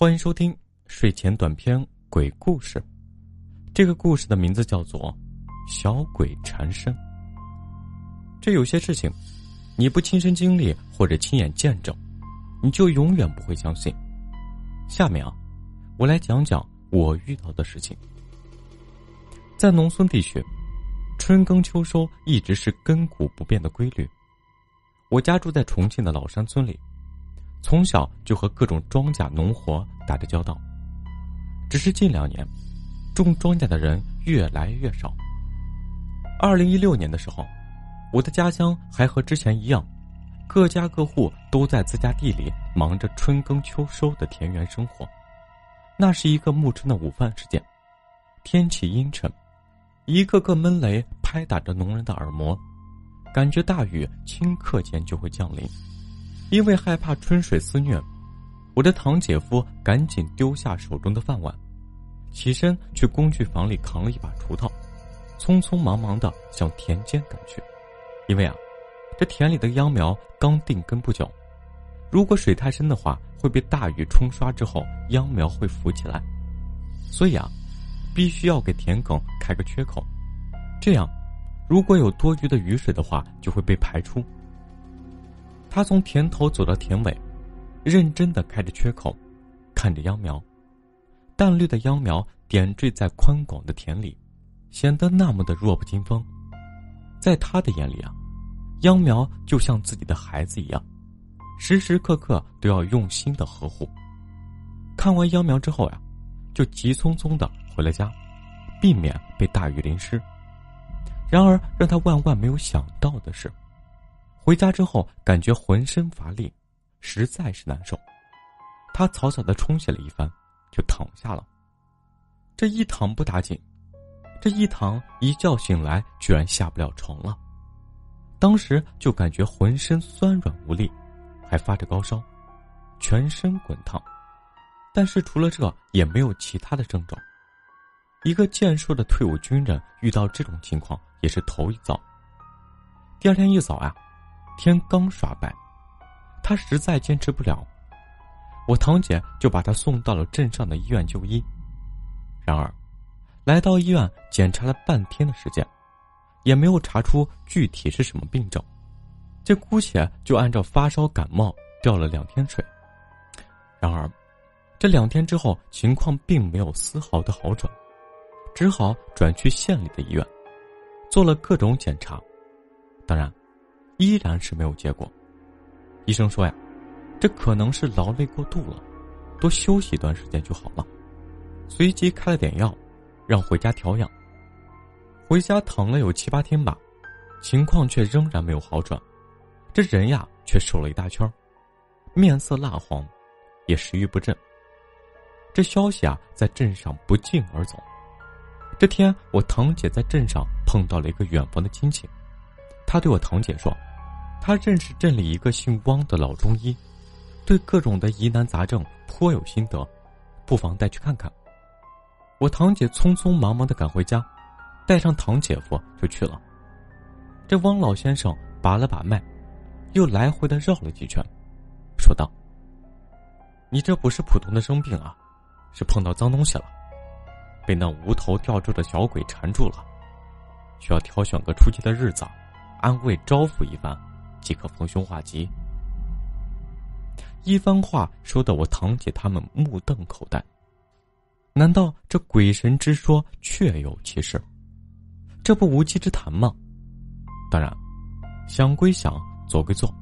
欢迎收听睡前短篇鬼故事。这个故事的名字叫做《小鬼缠身》。这有些事情，你不亲身经历或者亲眼见证，你就永远不会相信。下面啊，我来讲讲我遇到的事情。在农村地区，春耕秋收一直是亘古不变的规律。我家住在重庆的老山村里。从小就和各种庄稼农活打着交道，只是近两年，种庄稼的人越来越少。二零一六年的时候，我的家乡还和之前一样，各家各户都在自家地里忙着春耕秋收的田园生活。那是一个暮春的午饭时间，天气阴沉，一个个闷雷拍打着农人的耳膜，感觉大雨顷刻间就会降临。因为害怕春水肆虐，我的堂姐夫赶紧丢下手中的饭碗，起身去工具房里扛了一把锄头，匆匆忙忙的向田间赶去。因为啊，这田里的秧苗刚定根不久，如果水太深的话，会被大雨冲刷之后，秧苗会浮起来。所以啊，必须要给田埂开个缺口，这样，如果有多余的雨水的话，就会被排出。他从田头走到田尾，认真的开着缺口，看着秧苗，淡绿的秧苗点缀在宽广的田里，显得那么的弱不禁风。在他的眼里啊，秧苗就像自己的孩子一样，时时刻刻都要用心的呵护。看完秧苗之后呀，就急匆匆的回了家，避免被大雨淋湿。然而让他万万没有想到的是。回家之后，感觉浑身乏力，实在是难受。他草草的冲洗了一番，就躺下了。这一躺不打紧，这一躺一觉醒来，居然下不了床了。当时就感觉浑身酸软无力，还发着高烧，全身滚烫。但是除了这，也没有其他的症状。一个健硕的退伍军人遇到这种情况也是头一遭。第二天一早呀。天刚刷白，他实在坚持不了，我堂姐就把他送到了镇上的医院就医。然而，来到医院检查了半天的时间，也没有查出具体是什么病症，这姑且就按照发烧感冒吊了两天水。然而，这两天之后情况并没有丝毫的好转，只好转去县里的医院，做了各种检查，当然。依然是没有结果。医生说呀，这可能是劳累过度了，多休息一段时间就好了。随即开了点药，让回家调养。回家躺了有七八天吧，情况却仍然没有好转，这人呀却瘦了一大圈，面色蜡黄，也食欲不振。这消息啊在镇上不胫而走。这天，我堂姐在镇上碰到了一个远房的亲戚，他对我堂姐说。他认识镇里一个姓汪的老中医，对各种的疑难杂症颇有心得，不妨带去看看。我堂姐匆匆忙忙的赶回家，带上堂姐夫就去了。这汪老先生把了把脉，又来回的绕了几圈，说道：“你这不是普通的生病啊，是碰到脏东西了，被那无头吊坠的小鬼缠住了，需要挑选个出气的日子，安慰招呼一番。”即可逢凶化吉。一番话说的我堂姐他们目瞪口呆。难道这鬼神之说确有其事？这不无稽之谈吗？当然，想归想，做归做。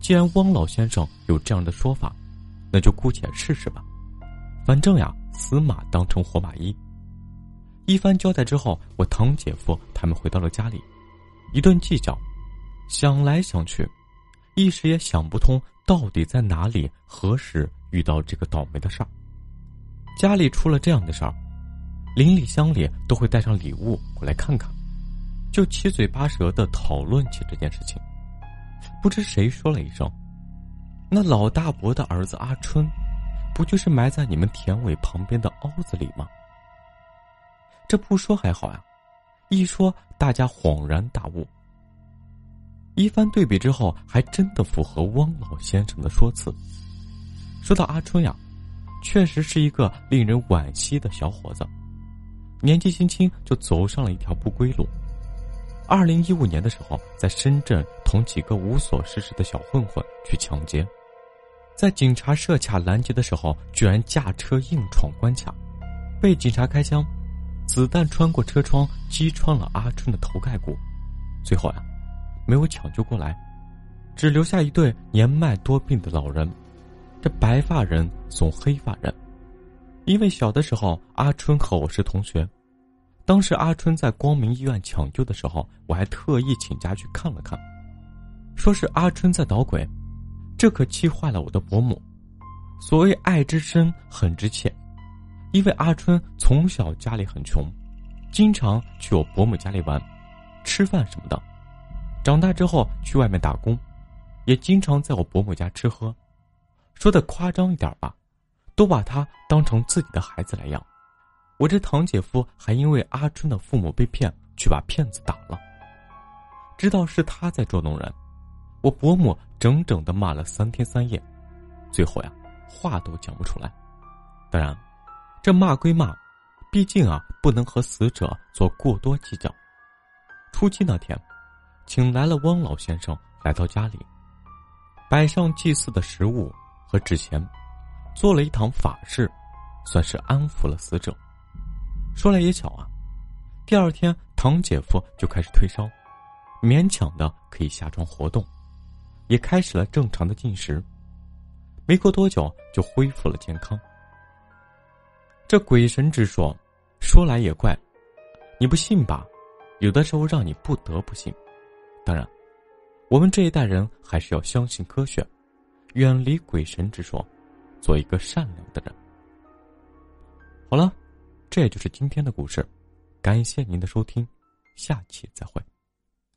既然汪老先生有这样的说法，那就姑且试试吧。反正呀，死马当成活马医。一番交代之后，我堂姐夫他们回到了家里，一顿计较。想来想去，一时也想不通到底在哪里、何时遇到这个倒霉的事儿。家里出了这样的事儿，邻里乡里都会带上礼物过来看看，就七嘴八舌的讨论起这件事情。不知谁说了一声：“那老大伯的儿子阿春，不就是埋在你们田尾旁边的凹子里吗？”这不说还好呀，一说大家恍然大悟。一番对比之后，还真的符合汪老先生的说辞。说到阿春呀，确实是一个令人惋惜的小伙子，年纪轻轻就走上了一条不归路。二零一五年的时候，在深圳同几个无所事事的小混混去抢劫，在警察设卡拦截的时候，居然驾车硬闯关卡，被警察开枪，子弹穿过车窗击穿了阿春的头盖骨，最后呀，没有抢救过来，只留下一对年迈多病的老人。这白发人送黑发人，因为小的时候阿春和我是同学，当时阿春在光明医院抢救的时候，我还特意请假去看了看，说是阿春在捣鬼，这可气坏了我的伯母。所谓爱之深，恨之切，因为阿春从小家里很穷，经常去我伯母家里玩、吃饭什么的，长大之后去外面打工，也经常在我伯母家吃喝。说的夸张一点吧，都把他当成自己的孩子来养。我这堂姐夫还因为阿春的父母被骗，去把骗子打了。知道是他在捉弄人，我伯母整整的骂了三天三夜，最后呀，话都讲不出来。当然，这骂归骂，毕竟啊，不能和死者做过多计较。初七那天，请来了汪老先生来到家里，摆上祭祀的食物。和纸钱，做了一堂法事，算是安抚了死者。说来也巧啊，第二天堂姐夫就开始退烧，勉强的可以下床活动，也开始了正常的进食。没过多久就恢复了健康。这鬼神之说，说来也怪，你不信吧？有的时候让你不得不信。当然，我们这一代人还是要相信科学。远离鬼神之说，做一个善良的人。好了，这就是今天的故事，感谢您的收听，下期再会。